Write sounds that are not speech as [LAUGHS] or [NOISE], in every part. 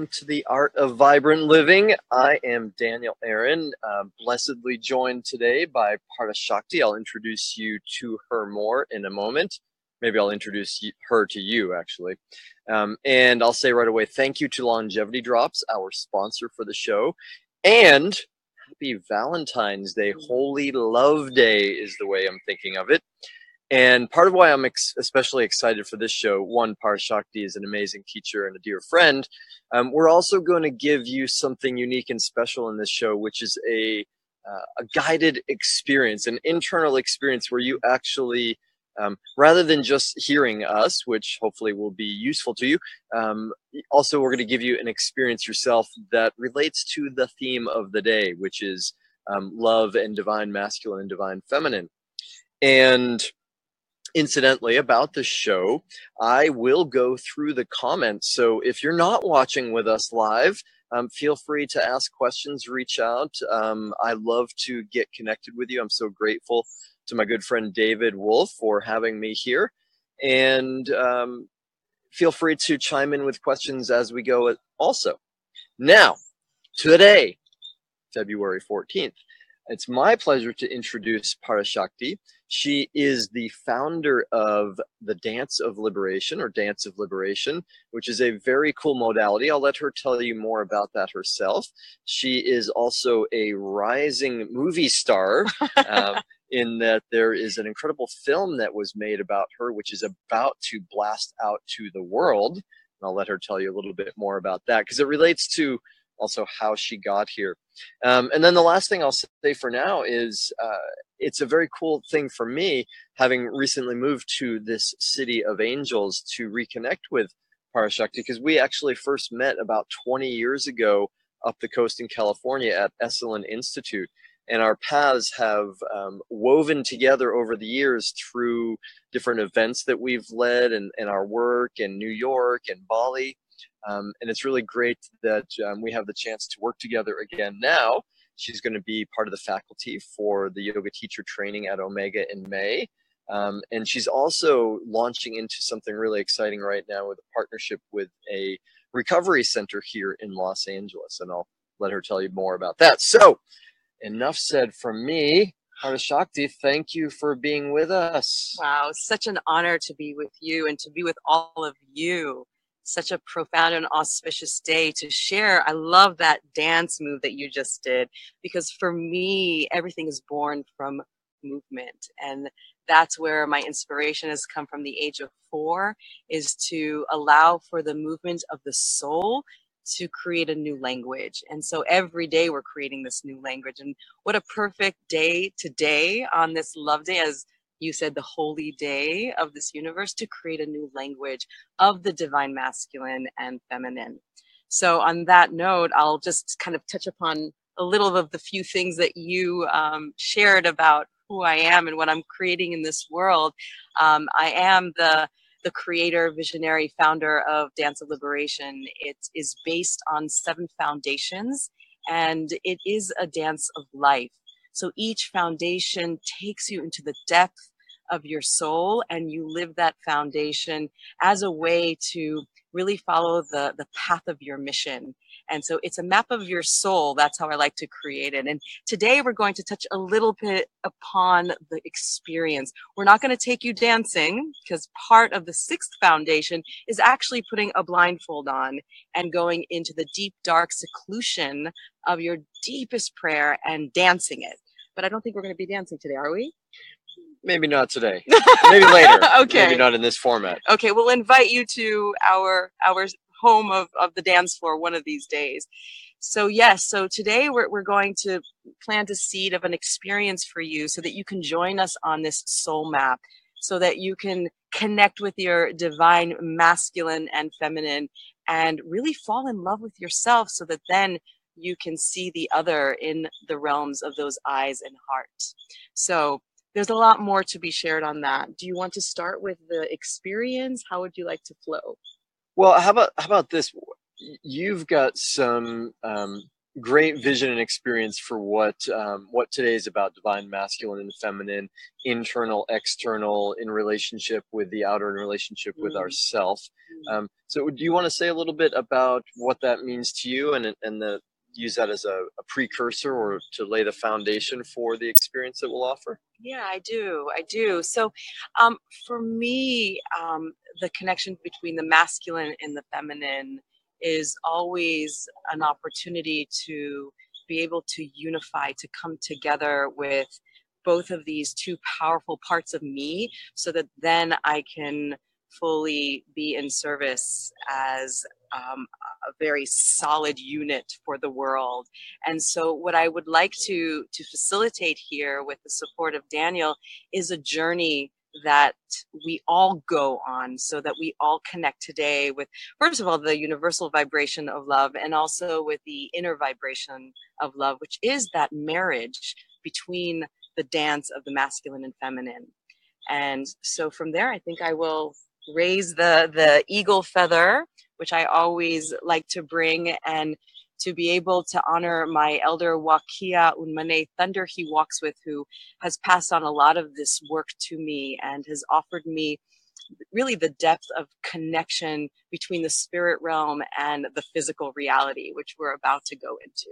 Welcome to the Art of Vibrant Living. I am Daniel Aaron, uh, blessedly joined today by Parashakti. I'll introduce you to her more in a moment. Maybe I'll introduce her to you, actually. Um, and I'll say right away thank you to Longevity Drops, our sponsor for the show. And happy Valentine's Day. Holy Love Day is the way I'm thinking of it. And part of why I'm ex- especially excited for this show, one, Parashakti is an amazing teacher and a dear friend. Um, we're also going to give you something unique and special in this show, which is a uh, a guided experience, an internal experience where you actually, um, rather than just hearing us, which hopefully will be useful to you, um, also we're going to give you an experience yourself that relates to the theme of the day, which is um, love and divine masculine and divine feminine. And incidentally about the show i will go through the comments. So if you're not watching with us live um, feel free to ask questions reach out. Um, i love to get connected with you. I'm so grateful to my good friend david wolf for having me here. And um, feel free to chime in with questions as we go also. Now today february 14th it's my pleasure to introduce parashakti she is the founder of the Dance of Liberation or Dance of Liberation, which is a very cool modality. I'll let her tell you more about that herself. She is also a rising movie star. um, [LAUGHS] in that there is an incredible film that was made about her, which is about to blast out to the world. And I'll let her tell you a little bit more about that because it relates to also how she got here. Um, and then the last thing I'll say for now is uh, it's a very cool thing for me, having recently moved to this city of angels, to reconnect with Parashakti because we actually first met about 20 years ago up the coast in California at Esalen Institute. And our paths have um, woven together over the years through different events that we've led and, and our work in New York and Bali. Um, and it's really great that um, we have the chance to work together again now. She's going to be part of the faculty for the yoga teacher training at Omega in May. Um, and she's also launching into something really exciting right now with a partnership with a recovery center here in Los Angeles. And I'll let her tell you more about that. So, enough said from me. Parashakti, thank you for being with us. Wow, such an honor to be with you and to be with all of you such a profound and auspicious day to share. I love that dance move that you just did because for me, everything is born from movement. And that's where my inspiration has come from the age of four is to allow for the movement of the soul to create a new language. And so every day we're creating this new language. And what a perfect day today on this love day as you said the holy day of this universe to create a new language of the divine masculine and feminine. So, on that note, I'll just kind of touch upon a little of the few things that you um, shared about who I am and what I'm creating in this world. Um, I am the the creator, visionary, founder of Dance of Liberation. It is based on seven foundations and it is a dance of life. So each foundation takes you into the depth of your soul and you live that foundation as a way to really follow the the path of your mission. And so it's a map of your soul that's how i like to create it. And today we're going to touch a little bit upon the experience. We're not going to take you dancing because part of the sixth foundation is actually putting a blindfold on and going into the deep dark seclusion of your deepest prayer and dancing it. But i don't think we're going to be dancing today are we maybe not today. Maybe later. [LAUGHS] okay. Maybe not in this format. Okay, we'll invite you to our our home of, of the dance floor one of these days. So yes, so today we're we're going to plant a seed of an experience for you so that you can join us on this soul map so that you can connect with your divine masculine and feminine and really fall in love with yourself so that then you can see the other in the realms of those eyes and hearts. So there's a lot more to be shared on that. Do you want to start with the experience? How would you like to flow? Well, how about how about this? You've got some um, great vision and experience for what um, what today is about divine masculine and feminine internal external in relationship with the outer in relationship with mm. ourself mm. um, so do you want to say a little bit about what that means to you and and the use that as a, a precursor or to lay the foundation for the experience that we'll offer? Yeah i do i do. So um, for me um, the connection between the masculine and the feminine is always an opportunity to be able to unify, to come together with both of these two powerful parts of me so that then I can fully be in service as um, a very solid unit for the world. And so what I would like to to facilitate here with the support of Daniel is a journey that we all go on so that we all connect today with first of all the universal vibration of love and also with the inner vibration of love which is that marriage between the dance of the masculine and feminine and so from there i think i will raise the the eagle feather which i always like to bring and to be able to honor my elder Wakia Un Manee Thunder he walks with, who has passed on a lot of this work to me and has offered me really the depth of connection between the spirit realm and the physical reality, which we're about to go into.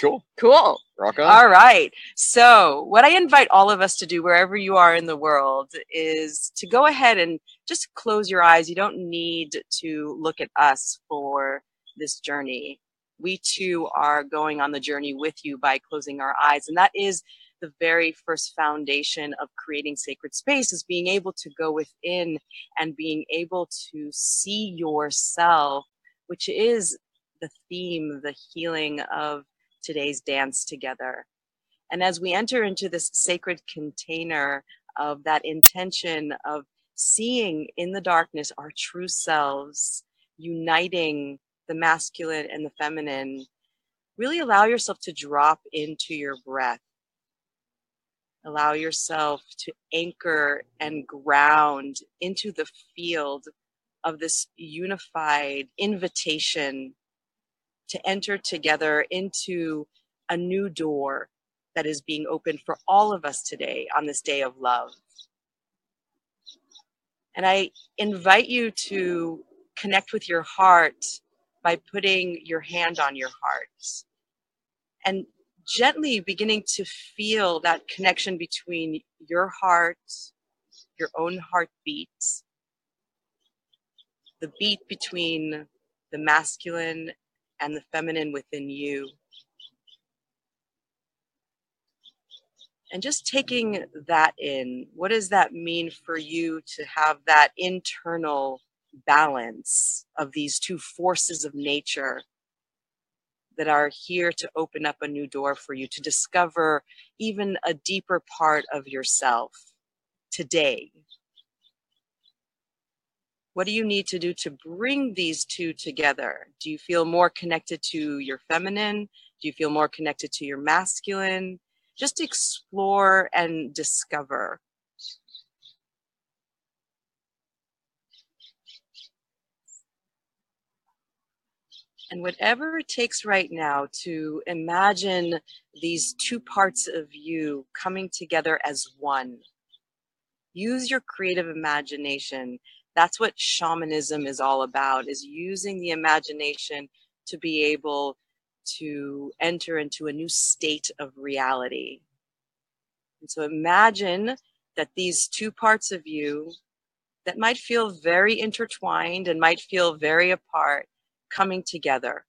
Cool. Cool. Rock on. All right. So, what I invite all of us to do, wherever you are in the world, is to go ahead and just close your eyes. You don't need to look at us for this journey we too are going on the journey with you by closing our eyes. And that is the very first foundation of creating sacred space is being able to go within and being able to see yourself, which is the theme, the healing of today's dance together. And as we enter into this sacred container of that intention of seeing in the darkness our true selves, uniting the masculine and the feminine, really allow yourself to drop into your breath. Allow yourself to anchor and ground into the field of this unified invitation to enter together into a new door that is being opened for all of us today on this day of love. And I invite you to connect with your heart by putting your hand on your heart and gently beginning to feel that connection between your heart, your own heartbeat, the beat between the masculine and the feminine within you. And just taking that in, what does that mean for you to have that internal balance of these two forces of nature that are here to open up a new door for you to discover even a deeper part of yourself today. What do you need to do to bring these two together? Do you feel more connected to your feminine? Do you feel more connected to your masculine? Just explore and discover And whatever it takes right now to imagine these two parts of you coming together as one. Use your creative imagination. That's what shamanism is all about, is using the imagination to be able to enter into a new state of reality. And so imagine that these two parts of you that might feel very intertwined and might feel very apart coming together.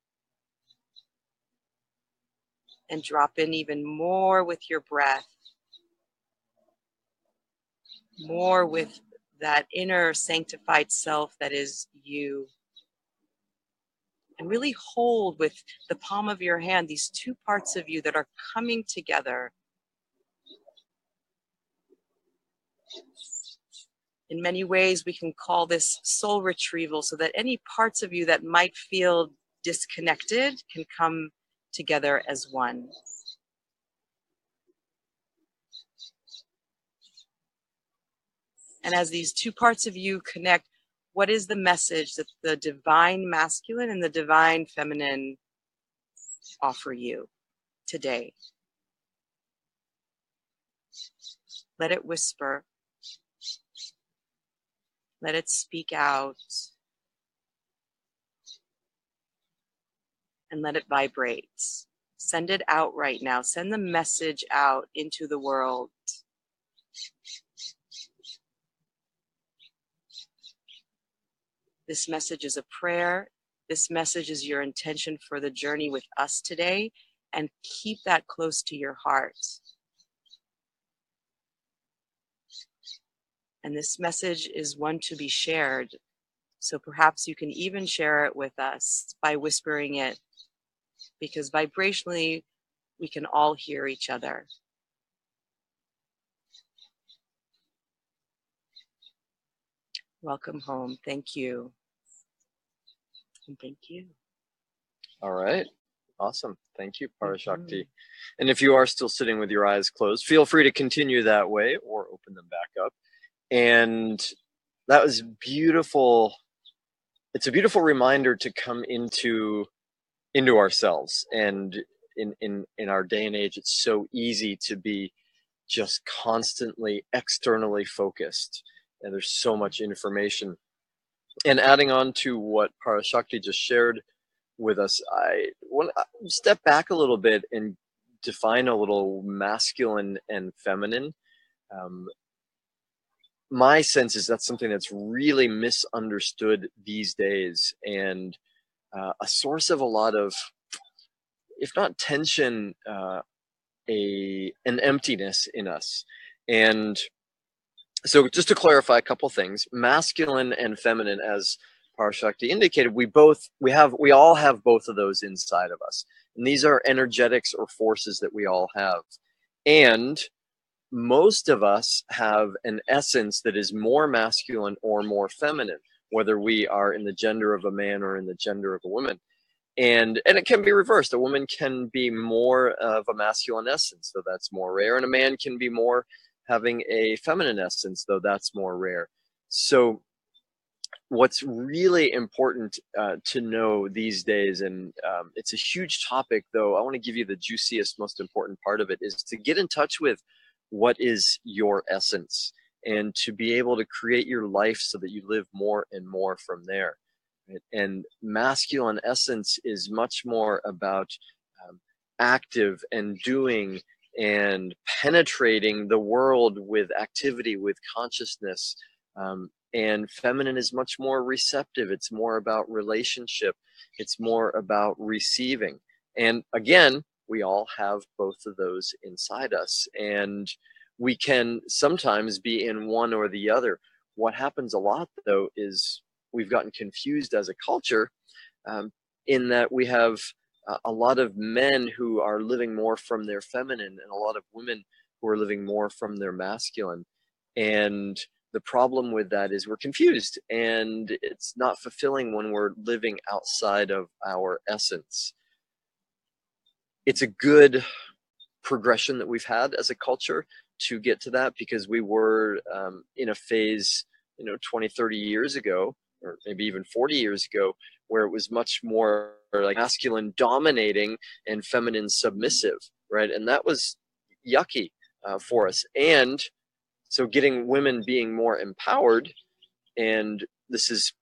And drop in even more with your breath, more with that inner sanctified self that is you. And really hold with the palm of your hand these two parts of you that are coming together. in many ways, we can call this soul retrieval so that any parts of you that might feel disconnected can come together as one. And as these two parts of you connect, what is the message that the divine masculine and the divine feminine offer you today. Let it whisper. Let it speak out. And let it vibrate. Send it out right now. Send the message out into the world. This message is a prayer. This message is your intention for the journey with us today. And keep that close to your heart. And this message is one to be shared. So perhaps you can even share it with us by whispering it, because vibrationally, we can all hear each other. Welcome home. Thank you. And thank you. All right. Awesome. Thank you, Parashakti. Mhm. And if you are still sitting with your eyes closed, feel free to continue that way or open them back up. And that was beautiful. It's a beautiful reminder to come into into ourselves. And in in in our day and age, it's so easy to be just constantly externally focused. And there's so much information. And adding on to what Parashakti just shared with us, I want to step back a little bit and define a little masculine and feminine. Um, my sense is that's something that's really misunderstood these days and uh, a source of a lot of, if not tension, uh, a an emptiness in us. And so, just to clarify a couple things, masculine and feminine, as Parashakti indicated, we both we have we all have both of those inside of us, and these are energetics or forces that we all have, and most of us have an essence that is more masculine or more feminine, whether we are in the gender of a man or in the gender of a woman. And and it can be reversed. A woman can be more of a masculine essence, though that's more rare, and a man can be more having a feminine essence, though that's more rare. So what's really important uh, to know these days, and um, it's a huge topic, though, I want to give you the juiciest, most important part of it is to get in touch with what is your essence and to be able to create your life so that you live more and more from there. And masculine essence is much more about um, active and doing and penetrating the world with activity, with consciousness. Um, and feminine is much more receptive. It's more about relationship. It's more about receiving. And again, we all have both of those inside us and we can sometimes be in one or the other what happens a lot though is we've gotten confused as a culture um, in that we have a lot of men who are living more from their feminine and a lot of women who are living more from their masculine. And the problem with that is we're confused and it's not fulfilling when we're living outside of our essence. It's a good progression that we've had as a culture to get to that because we were um, in a phase you know 20 30 years ago or maybe even 40 years ago where it was much more like masculine dominating and feminine submissive right and that was yucky uh, for us and so getting women being more empowered and this is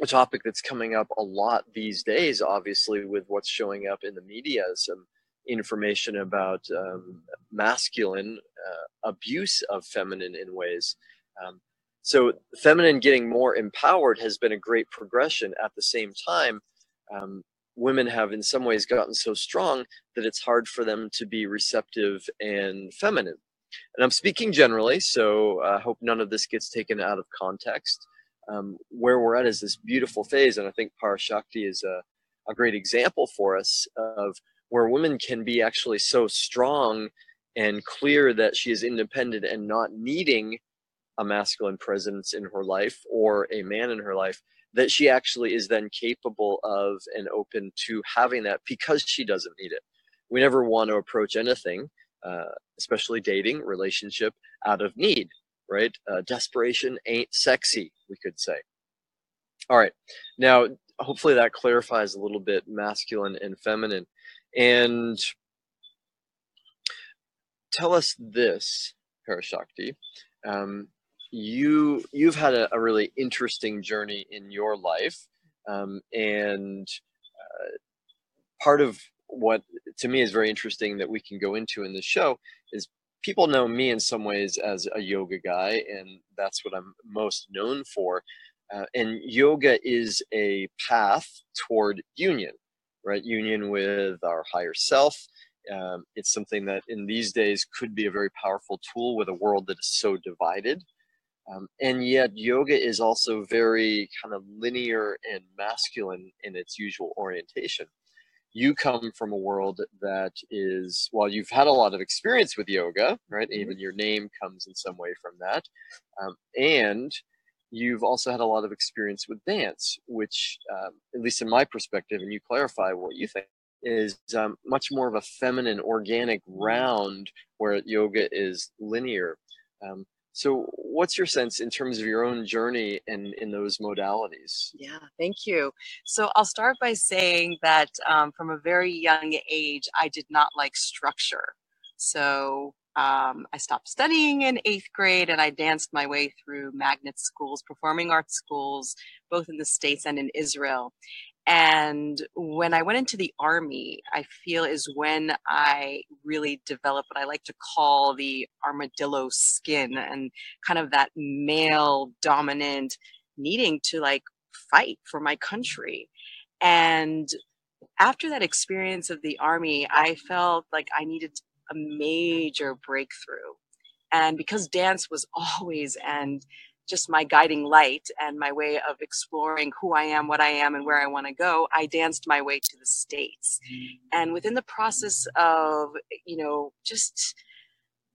a topic that's coming up a lot these days, obviously, with what's showing up in the media, some information about um, masculine uh, abuse of feminine in ways. Um, so, feminine getting more empowered has been a great progression. At the same time, um, women have in some ways gotten so strong that it's hard for them to be receptive and feminine. And I'm speaking generally, so I hope none of this gets taken out of context um, where we're at is this beautiful phase, and I think Parashakti is a, a great example for us of where women can be actually so strong and clear that she is independent and not needing a masculine presence in her life or a man in her life that she actually is then capable of and open to having that because she doesn't need it we never want to approach anything uh, especially dating relationship out of need right? Uh, desperation ain't sexy, we could say. All right. Now, hopefully that clarifies a little bit masculine and feminine. And tell us this, Parashakti. Um, you you've had a, a, really interesting journey in your life, um, and uh, part of what to me is very interesting that we can go into in this show is people know me in some ways as a yoga guy, and that's what I'm most known for. Uh, and yoga is a path toward union, right? Union with our higher self. Um, it's something that in these days could be a very powerful tool with a world that is so divided. Um, and yet, yoga is also very kind of linear and masculine in its usual orientation. You come from a world that is, while you've had a lot of experience with yoga, right? Mm-hmm. Even your name comes in some way from that. Um, and you've also had a lot of experience with dance, which, um, at least in my perspective, and you clarify what you think, is um, much more of a feminine, organic round, where yoga is linear. Um, so, what's your sense in terms of your own journey in, in those modalities? Yeah, thank you. So, I'll start by saying that um, from a very young age, I did not like structure. So, um, I stopped studying in eighth grade and I danced my way through magnet schools, performing arts schools, both in the States and in Israel. And when I went into the army, I feel is when I really developed what I like to call the armadillo skin and kind of that male dominant needing to like fight for my country. And after that experience of the army, I felt like I needed a major breakthrough. And because dance was [LAUGHS] always and just my guiding light and my way of exploring who I am, what I am, and where I want to go, I danced my way to the States. And within the process of, you know, just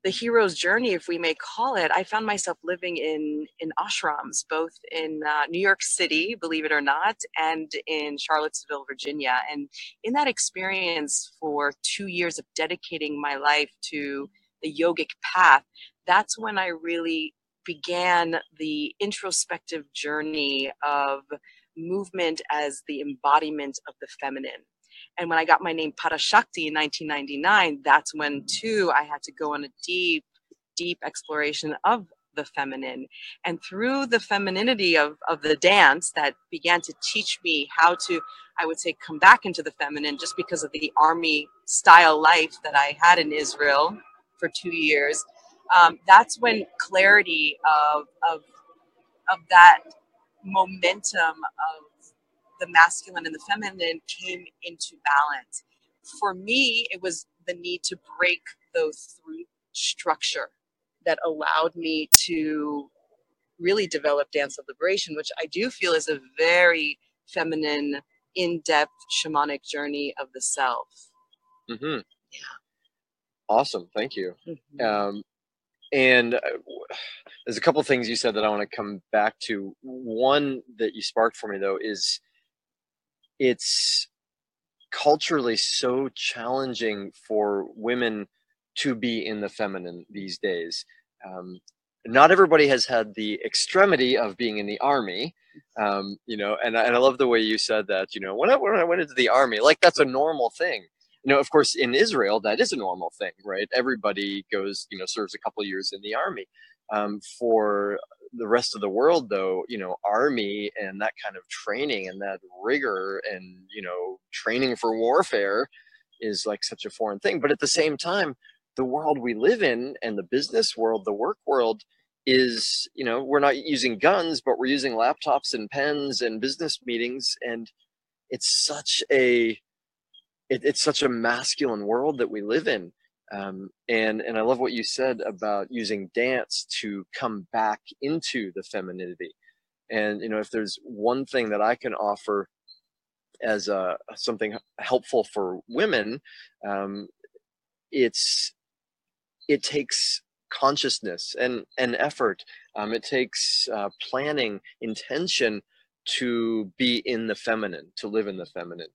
the hero's journey, if we may call it, I found myself living in in ashrams, both in uh, New York City, believe it or not, and in Charlottesville, Virginia. And in that experience, for two years of dedicating my life to the yogic path, that's when I really began the introspective journey of movement as the embodiment of the feminine. And when I got my name Parashakti in 1999, that's when too I had to go on a deep, deep exploration of the feminine. And through the femininity of, of the dance that began to teach me how to, I would say, come back into the feminine just because of the army style life that I had in Israel for two years. Um, that's when clarity of, of, of that momentum of the masculine and the feminine came into balance. For me, it was the need to break those through structure that allowed me to really develop dance of liberation, which I do feel is a very feminine, in-depth shamanic journey of the self. Mm-hmm. Yeah. Awesome. Thank you. Mm-hmm. Um, and uh, there's a couple things you said that I want to come back to. One that you sparked for me though is it's culturally so challenging for women to be in the feminine these days. Um, not everybody has had the extremity of being in the army, um, you know, and, and I love the way you said that, you know, when I, when I went into the army, like that's a normal thing. You know, of course, in Israel, that is a normal thing, right? Everybody goes, you know, serves a couple years in the army. Um, for the rest of the world though you know army and that kind of training and that rigor and you know training for warfare is like such a foreign thing but at the same time the world we live in and the business world the work world is you know we're not using guns but we're using laptops and pens and business meetings and it's such a it, it's such a masculine world that we live in um, and and I love what you said about using dance to come back into the femininity. And you know, if there's one thing that I can offer as a, something helpful for women, um, it's it takes consciousness and and effort. Um, it takes uh, planning, intention to be in the feminine, to live in the feminine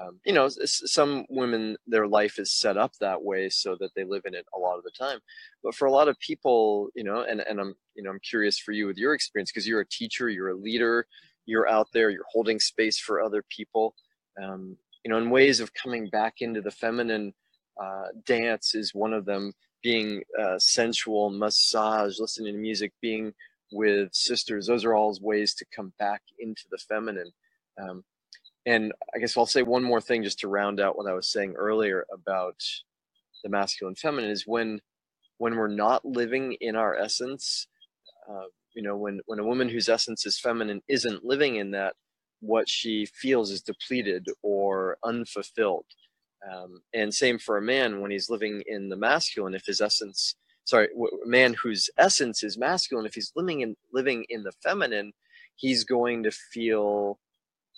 um, you know some women their life is set up that way so that they live in it a lot of the time but for a lot of people you know and, and i'm you know i'm curious for you with your experience because you're a teacher you're a leader you're out there, you're holding space for other people. Um, you know, and ways of coming back into the feminine uh, dance is one of them. Being uh, sensual, massage, listening to music, being with sisters. Those are all ways to come back into the feminine. Um, and I guess I'll say one more thing just to round out what I was saying earlier about the masculine feminine is when when we're not living in our essence uh, you know when when a woman whose essence is feminine isn't living in that what she feels is depleted or unfulfilled. Um, and same for a man when he's living in the masculine if his essence sorry man whose essence is masculine if he's living in living in the feminine he's going to feel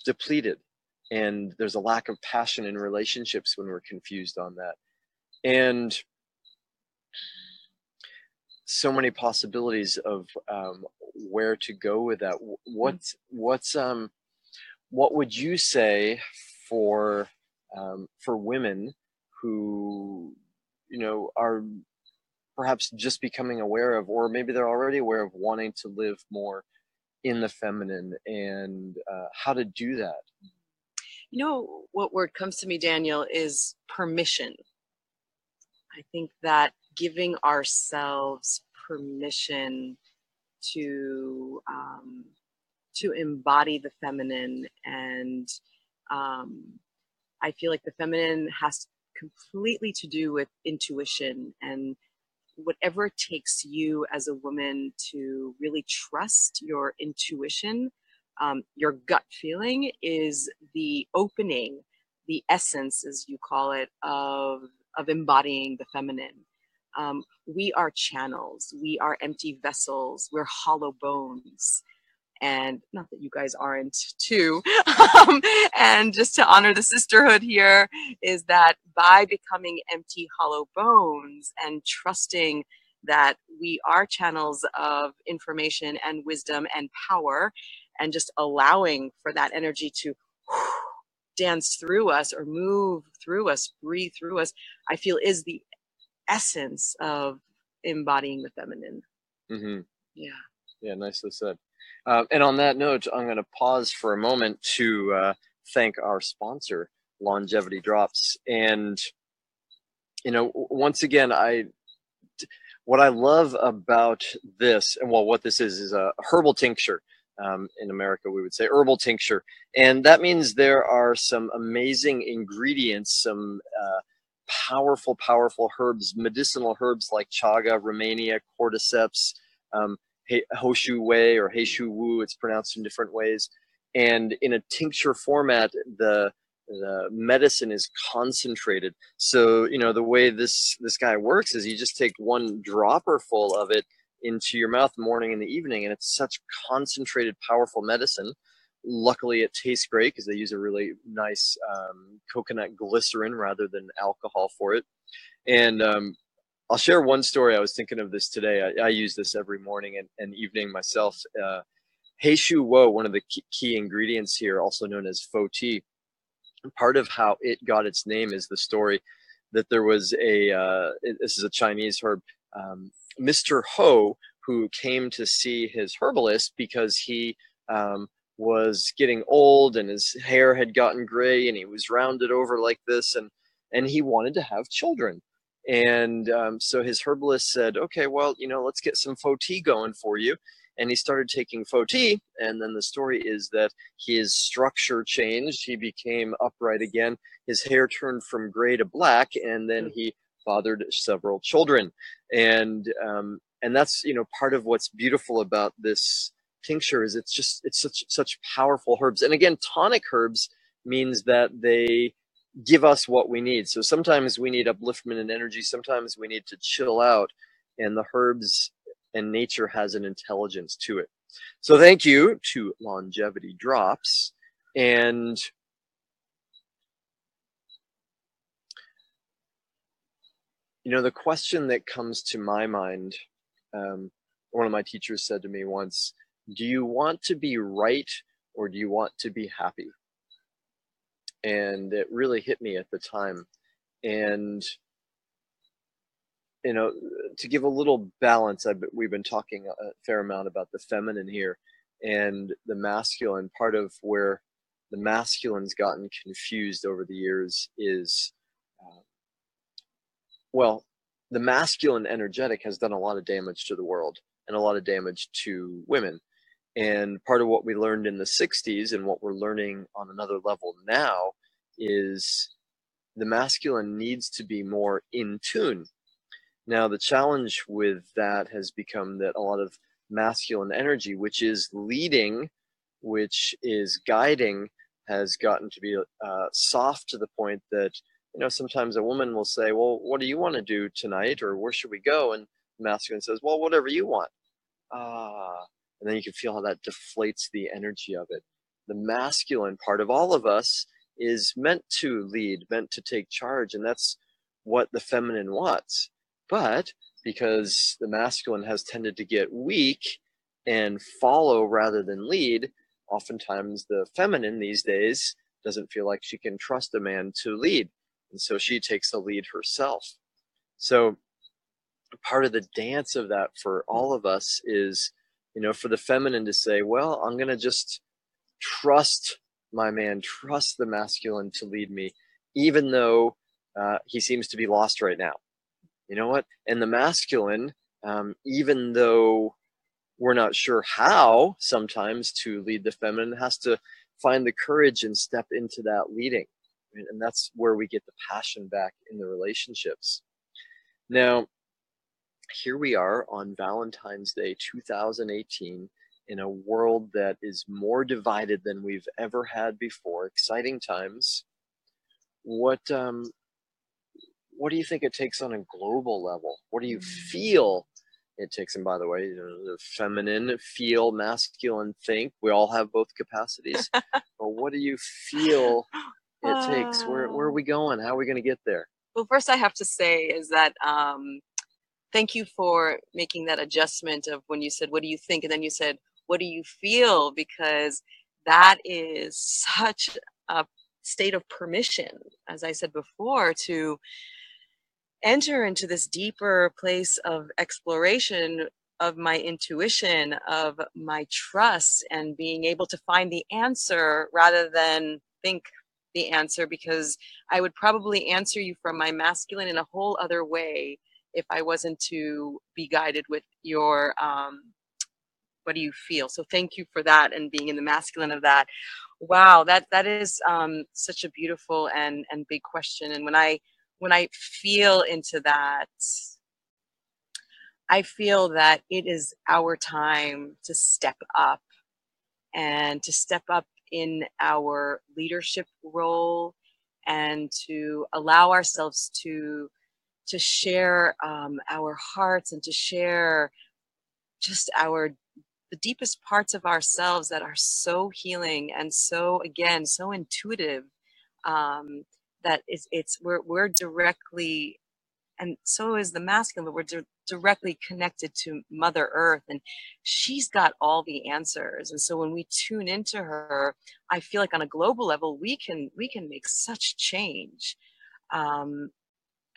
depleted and there's a lack of passion in relationships when we're confused on that and so many possibilities of um, where to go with that. What's what's um, what would you say for um, for women who you know are perhaps just becoming aware of, or maybe they're already aware of wanting to live more in the feminine and uh, how to do that? You know, what word comes to me, Daniel, is permission. I think that giving ourselves permission to um, to embody the feminine and um, i feel like the feminine has completely to do with intuition and whatever it takes you as a woman to really trust your intuition um, your gut feeling is the opening the essence as you call it of of embodying the feminine um, we are channels, we are empty vessels, we're hollow bones. And not that you guys aren't too. [LAUGHS] um, and just to honor the sisterhood here is that by becoming empty, hollow bones and trusting that we are channels of information and wisdom and power, and just allowing for that energy to dance through us or move through us, breathe through us, I feel is the essence of embodying the feminine. Mm-hmm. Yeah. Yeah, nicely said. Uh, and on that note, I'm going to pause for a moment to uh, thank our sponsor, Longevity Drops. And, you know, once again, I what I love about this, and well, what this is, is a herbal tincture. Um, in America, we would say herbal tincture. And that means there are some amazing ingredients, some uh, powerful, powerful herbs, medicinal herbs like chaga, rehmannia, cordyceps, um, hoshu wei or heishu wu. It's pronounced in different ways. And in a tincture format, the the medicine is concentrated. So you know the way this this guy works is you just take one dropper full of it into your mouth morning and the evening, and it's such concentrated, powerful medicine. Luckily it tastes great because they use a really nice um, coconut glycerin rather than alcohol for it. And um, i'll share one story. I was thinking of this today. I, I use this every morning and, and evening myself. Uh, heishu wo one of the key, key ingredients here also known as fo-ti part of how it got its name is the story that there was a uh, this is a chinese herb um, mr ho who came to see his herbalist because he um, was getting old and his hair had gotten gray and he was rounded over like this and and he wanted to have children. And um, so his herbalist said okay well you know let's get some fo-ti going for you. And he started taking fo-ti and then the story is that his structure changed. He became upright again. His hair turned from gray to black and then he fathered several children. And um, and that's you know part of what's beautiful about this tincture is it's just it's such such powerful herbs. And again tonic herbs means that they give us what we need. So sometimes we need upliftment and energy. Sometimes we need to chill out. And the herbs and nature has an intelligence to it. So thank you to longevity drops. And you know the question that comes to my mind um, one of my teachers said to me once do you want to be right or do you want to be happy? And it really hit me at the time. And, you know, to give a little balance, I've, we've been talking a fair amount about the feminine here. and the masculine part of where the masculine's gotten confused over the years is well the masculine energetic has done a lot of damage to the world and a lot of damage to women. And part of what we learned in the 60s and what we're learning on another level now is the masculine needs to be more in tune. Now the challenge with that has become that a lot of masculine energy, which is leading, which is guiding, has gotten to be uh, soft to the point that you know sometimes a woman will say, "Well, what do you want to do tonight?" or "Where should we go?" and the masculine says, "Well, whatever you want." Ah, and then you can feel how that deflates the energy of it. The masculine part of all of us is meant to lead, meant to take charge, and that's what the feminine wants. But because the masculine has tended to get weak and follow rather than lead, oftentimes the feminine these days doesn't feel like she can trust a man to lead. And so she takes the lead herself. So part of the dance of that for all of us is, you know, for the feminine to say, well, I'm going to just trust my man, trust the masculine to lead me, even though uh, he seems to be lost right now you know what? And the masculine, um, even though we're not sure how sometimes to lead the feminine, has to find the courage and step into that leading. Right? And that's where we get the passion back in the relationships. Now, here we are on Valentine's Day 2018 in a world that is more divided than we've ever had before. Exciting times. What um, what do you think it takes on a global level? What do you mm. feel it takes? And by the way, you know, the feminine, feel, masculine, think. We all have both capacities. [LAUGHS] but what do you feel it takes? Where where are we going? How are we going to get there? Well, first I have to say is that um, thank you for making that adjustment of when you said, "What do you think?" and then you said, "What do you feel?" Because that is such a state of permission, as I said before, to enter into this deeper place of exploration of my intuition, of my trust, and being able to find the answer rather than think the answer, because I would probably answer you from my masculine in a whole other way if I wasn't to be guided with your um, what do you feel? So thank you for that and being in the masculine of that. Wow that that is um, such a beautiful and and big question. And when i when I feel into that, I feel that it is our time to step up and to step up in our leadership role and to allow ourselves to to share um, our hearts and to share just our the deepest parts of ourselves that are so healing and so again so intuitive um, that it's, it's we're, we're directly and so is the masculine but we're di- directly connected to mother earth and she's got all the answers and so when we tune into her i feel like on a global level we can we can make such change um,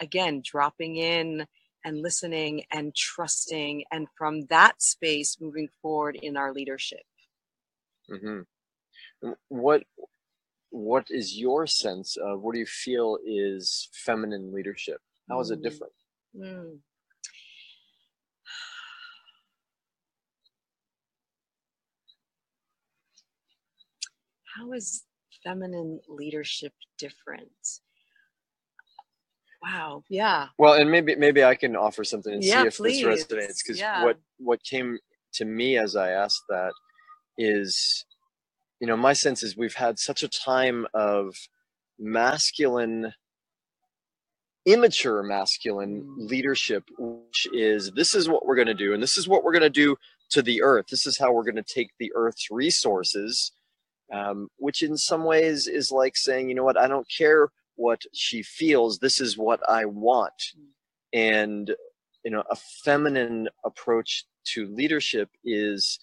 again dropping in and listening and trusting and from that space moving forward in our leadership mm-hmm. what what is your sense of what do you feel is feminine leadership? How is it different? Mm. How is feminine leadership different? Wow. Yeah. Well, and maybe maybe I can offer something and yeah, see if please. this resonates because yeah. what what came to me as I asked that is you know, my sense is we've had such a time of masculine, immature masculine leadership, which is this is what we're going to do, and this is what we're going to do to the earth. This is how we're going to take the earth's resources, um, which in some ways is like saying, you know what, I don't care what she feels, this is what I want. And, you know, a feminine approach to leadership is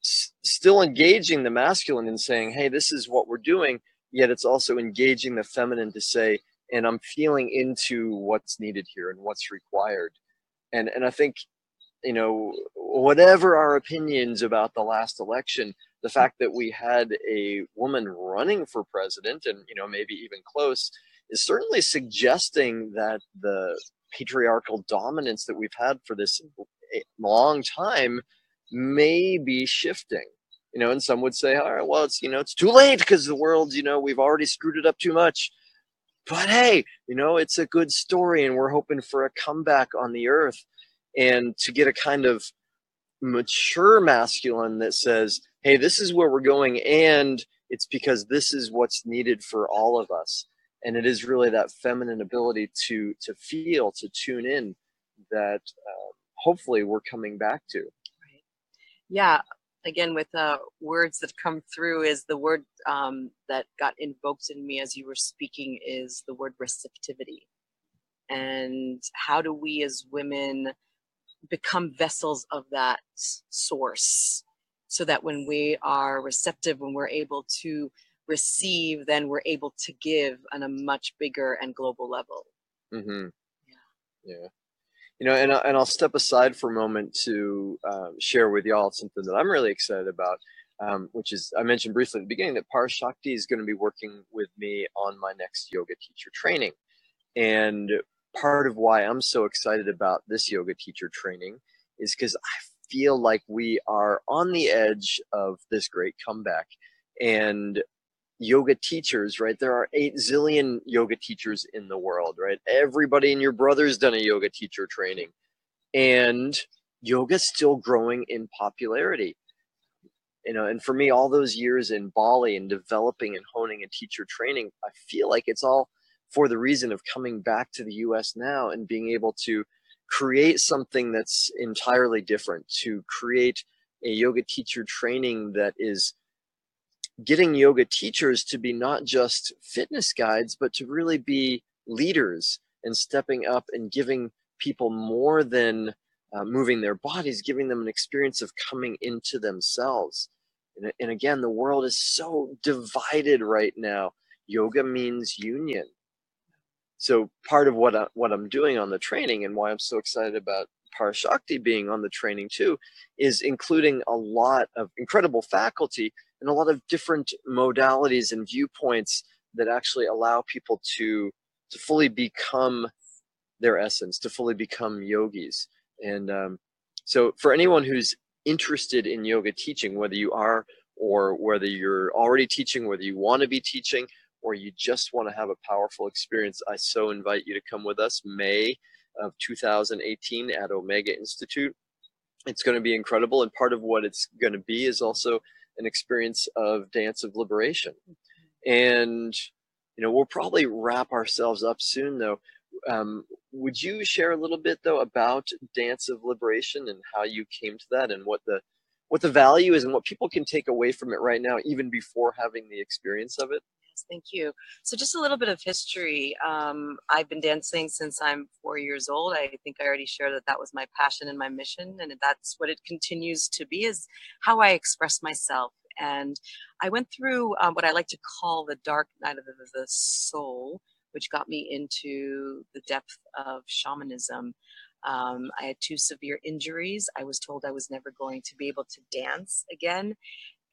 still engaging the masculine and saying, hey, this is what we're doing, yet it's also engaging the feminine to say, and I'm feeling into what's needed here and what's required. And, and I think you know, whatever our opinions about the last election, the fact that we had a woman running for president and, you know, maybe even close is certainly suggesting that the patriarchal dominance that we've had for this long time may be shifting you know and some would say all right well it's you know it's too late because the world you know we've already screwed it up too much but hey you know it's a good story and we're hoping for a comeback on the earth and to get a kind of mature masculine that says hey this is where we're going and it's because this is what's needed for all of us. And it is really that feminine ability to to feel to tune in that uh, hopefully we're coming back to. Yeah again with uh, words that come through is the word um, that got invoked in me as you were speaking is the word receptivity. And how do we as women become vessels of that source? So that when we are receptive when we're able to receive then we're able to give on a much bigger and global level. Mm-hmm. yeah. Yeah you know, and, and I'll step aside for a moment to um, share with y'all something that I'm really excited about, um, which is I mentioned briefly at the beginning that Parashakti is going to be working with me on my next yoga teacher training. And part of why I'm so excited about this yoga teacher training is because I feel like we are on the edge of this great comeback. And yoga teachers, right? There are eight zillion yoga teachers in the world, right? Everybody and your brother's done a yoga teacher training. And yoga's still growing in popularity. You know, and for me, all those years in Bali and developing and honing a teacher training, I feel like it's all for the reason of coming back to the US now and being able to create something that's entirely different, to create a yoga teacher training that is getting yoga teachers to be not just fitness guides, but to really be leaders and stepping up and giving people more than uh, moving their bodies, giving them an experience of coming into themselves. And, and again, the world is so divided right now. Yoga means union. So part of what I, what I'm doing on the training and why I'm so excited about Parashakti being on the training too is including a lot of incredible faculty and a lot of different modalities and viewpoints that actually allow people to to fully become their essence, to fully become yogis. And um, so, for anyone who's interested in yoga teaching, whether you are or whether you're already teaching, whether you want to be teaching, or you just want to have a powerful experience, I so invite you to come with us May of 2018 at Omega Institute. It's going to be incredible, and part of what it's going to be is also an experience of dance of liberation. And, you know, we'll probably wrap ourselves up soon though. Um, would you share a little bit though about dance of liberation and how you came to that and what the what the value is and what people can take away from it right now, even before having the experience of it? Thank you. So just a little bit of history. Um, I've been dancing since I'm four years old. I think I already shared that that was my passion and my mission, and that's what it continues to be is how I express myself. And I went through um, what I like to call the dark night of the, soul, which got me into the depth of shamanism. Um, I had two severe injuries. I was told I was never going to be able to dance again.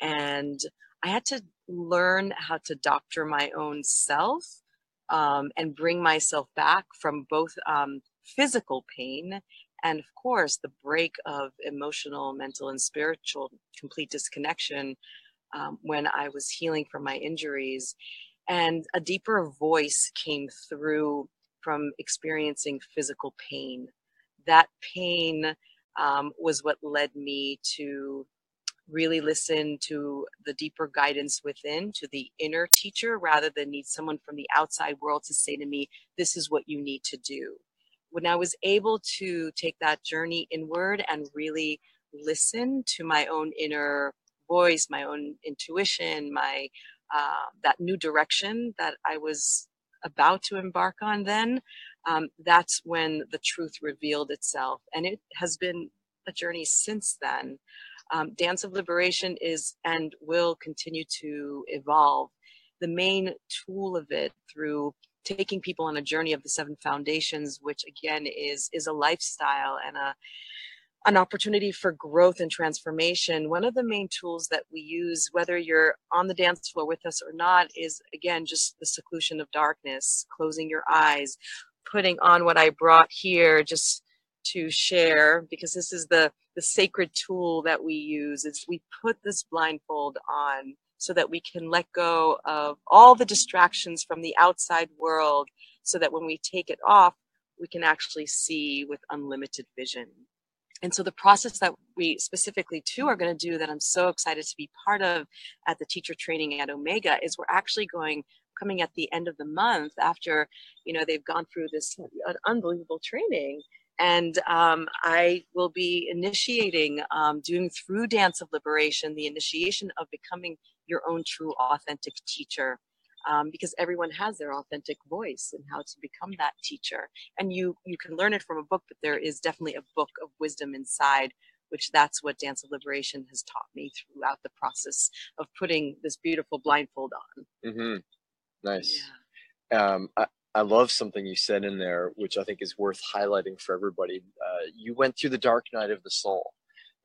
And I had to learn how to doctor my own self um, and bring myself back from both um, physical pain and, of course, the break of emotional, mental, and spiritual complete disconnection um, when I was healing from my injuries. And a deeper voice came through from experiencing physical pain. That pain um, was what led me to really listen to the deeper guidance within, to the inner teacher, rather than need someone from the outside world to say to me, this is what you need to do. When I was able to take that journey inward and really listen to my own inner voice, my own intuition, my uh, that new direction that I was about to embark on, then um, that's when the truth revealed itself, and it has been a journey since then. Um, Dance of Liberation is and will continue to evolve. The main tool of it through taking people on a journey of the seven foundations, which again is is a lifestyle and a an opportunity for growth and transformation. One of the main tools that we use, whether you're on the dance floor with us or not, is again just the seclusion of darkness, closing your eyes, putting on what I brought here just to share because this is the the sacred tool that we use is we put this blindfold on so that we can let go of all the distractions from the outside world so that when we take it off we can actually see with unlimited vision. And so the process that we specifically too are going to do that i'm so excited to be part of at the teacher training at omega is we're actually going coming at the end of the month after you know they've gone through this unbelievable training and um, I will be initiating, um, doing through Dance of Liberation, the initiation of becoming your own true, authentic teacher. Um, because everyone has their authentic voice and how to become that teacher. And you you can learn it from a book, but there is definitely a book of wisdom inside, which that's what Dance of Liberation has taught me throughout the process of putting this beautiful blindfold on. Mm-hmm. Nice. Yeah. Um, I, I love something you said in there, which I think is worth highlighting for everybody. Uh, you went through the dark night of the soul,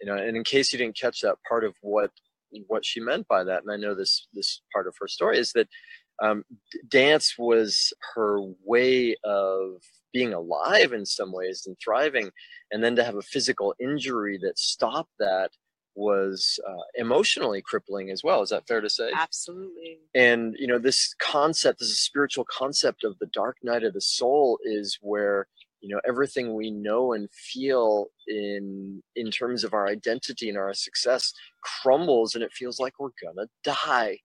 you know, and in case you didn't catch that part of what what she meant by that, and I know this this part of her story is that um, dance was her way of being alive in some ways and thriving, and then to have a physical injury that stopped that was uh, emotionally crippling as well. Is that fair to say? Absolutely. And you know, this concept, this spiritual concept of the dark night of the soul, is where you know everything we know and feel in in terms of our identity and our success crumbles, and it feels like we're gonna die.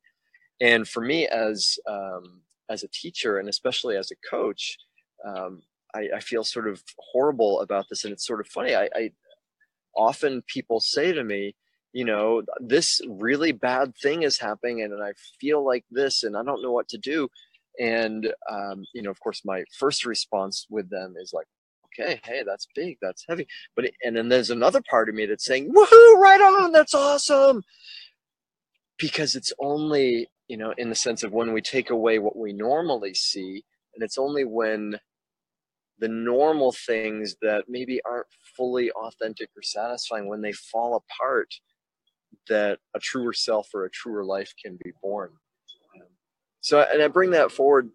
And for me, as um, as a teacher, and especially as a coach, um, I, I, feel sort of horrible about this, and it's sort of funny. I, I often people say to me, you know, this really bad thing is happening and I feel like this and I don't know what to do. And, um, you know, of course, my first response with them is like, okay, hey, that's big, that's heavy. But, it, and then there's another part of me that's saying, woohoo, right on, that's awesome. Because it's only, you know, in the sense of when we take away what we normally see, and it's only when the normal things that maybe aren't fully authentic or satisfying when they fall apart that a truer self or a truer life can be born. So and i bring that forward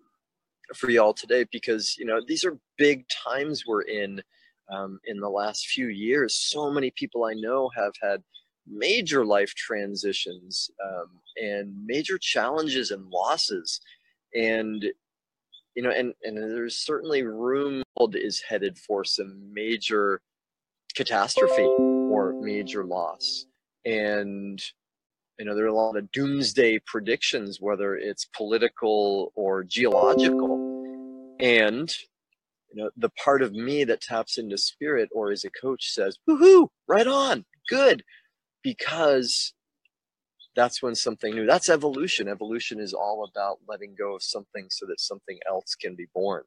for y'all today because you know these are big times we're in um, in the last few years. So many people i know have had major life transitions um, and major challenges and losses. And you know, and and there's certainly room is headed for some major catastrophe or major loss, and you know there are a lot of doomsday predictions, whether it's political or geological, and you know the part of me that taps into spirit or as a coach says, "Woohoo! Right on, good," because that's when something new that's evolution. Evolution is all about letting go of something so that something else can be born.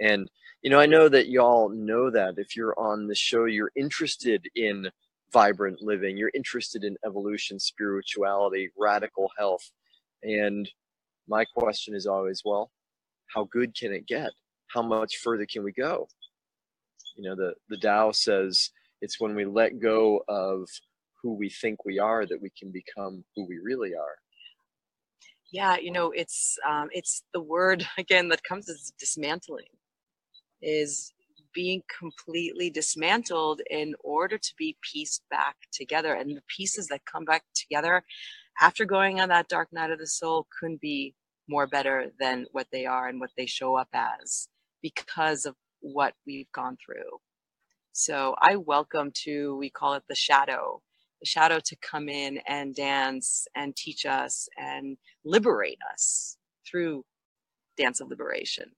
And you know i know that y'all know that if you're on the show you're interested in vibrant living you're interested in evolution spirituality radical health. And my question is always well how good can it get? How much further can we go? You know the the Tao says it's when we let go of who we think we are that we can become who we really are. Yeah you know it's um, it's the word [LAUGHS] again that comes as dismantling is being completely dismantled in order to be pieced back together. And the pieces that come back together after going on that dark night of the soul couldn't be more better than what they are and what they show up as because of what we've gone through. So i welcome to we call it the shadow shadow to come in and dance and teach us and liberate us through dance of liberation.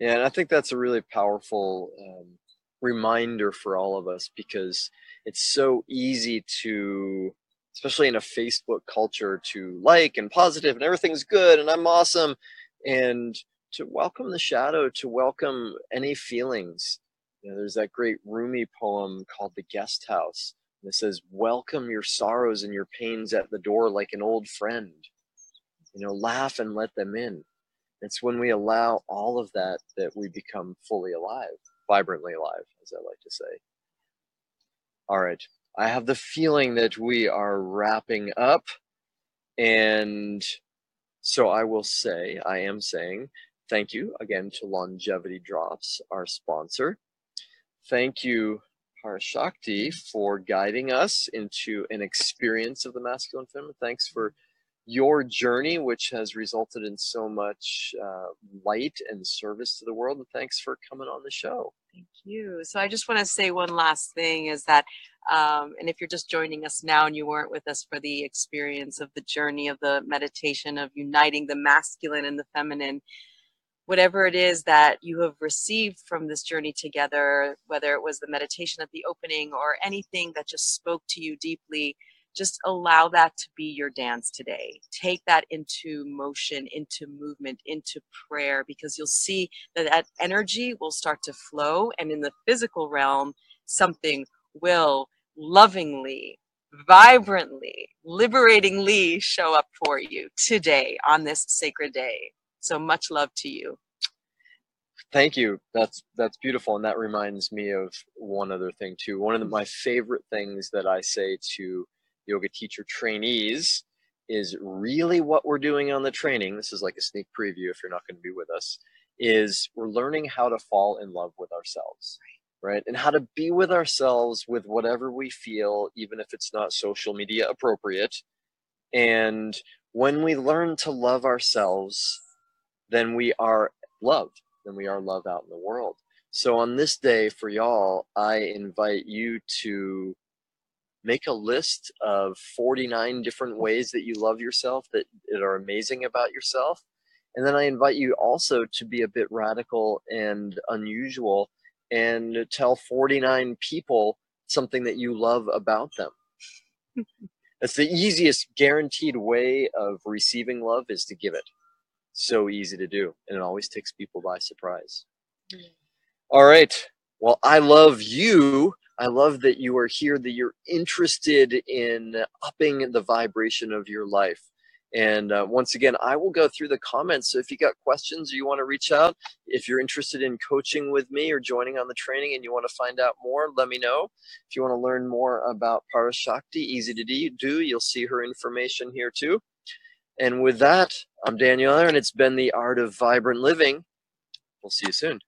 Yeah, and I think that's a really powerful um, reminder for all of us because it's so easy to, especially in a Facebook culture, to like and positive and everything's good and I'm awesome, and to welcome the shadow, to welcome any feelings. You know, there's that great Rumi poem called "The Guest House," it says, Welcome your sorrows and your pains at the door like an old friend. You know, laugh and let them in. It's when we allow all of that that we become fully alive, vibrantly alive, as I like to say. All right. I have the feeling that we are wrapping up. And so I will say, I am saying thank you again to Longevity Drops, our sponsor. Thank you, Parashakti, for guiding us into an experience of the masculine feminine. Thanks for your journey, which has resulted in so much uh, light and service to the world. And thanks for coming on the show. Thank you. So I just want to say one last thing is that, um, and if you're just joining us now and you weren't with us for the experience of the journey of the meditation of uniting the masculine and the feminine, whatever it is that you have received from this journey together, whether it was the meditation at the opening or anything that just spoke to you deeply, just allow that to be your dance today. Take that into motion, into movement, into prayer, because you'll see that that energy will start to flow. And in the physical realm, something will lovingly, vibrantly, liberatingly show up for you today on this sacred day. So much love to you. Thank you. That's that's beautiful, and that reminds me of one other thing too. One of the, my favorite things that I say to yoga teacher trainees is really what we're doing on the training. This is like a sneak preview if you're not going to be with us. Is we're learning how to fall in love with ourselves, right? And how to be with ourselves with whatever we feel, even if it's not social media appropriate. And when we learn to love ourselves, then we are loved, then we are love out in the world. So on this day for y'all, I invite you to make a list of 49 different ways that you love yourself that, that are amazing about yourself. And then I invite you also to be a bit radical and unusual and tell 49 people something that you love about them. [LAUGHS] That's the easiest guaranteed way of receiving love is to give it. So easy to do. And it always takes people by surprise. Mm. All right. Well, I love you I love that you are here, that you're interested in upping the vibration of your life. And uh, once again, I will go through the comments. So if you got questions or you want to reach out, if you're interested in coaching with me or joining on the training and you want to find out more, let me know. If you want to learn more about Parashakti, easy to do, you'll see her information here too. And with that, I'm Daniel and it's been the art of vibrant living. We'll see you soon.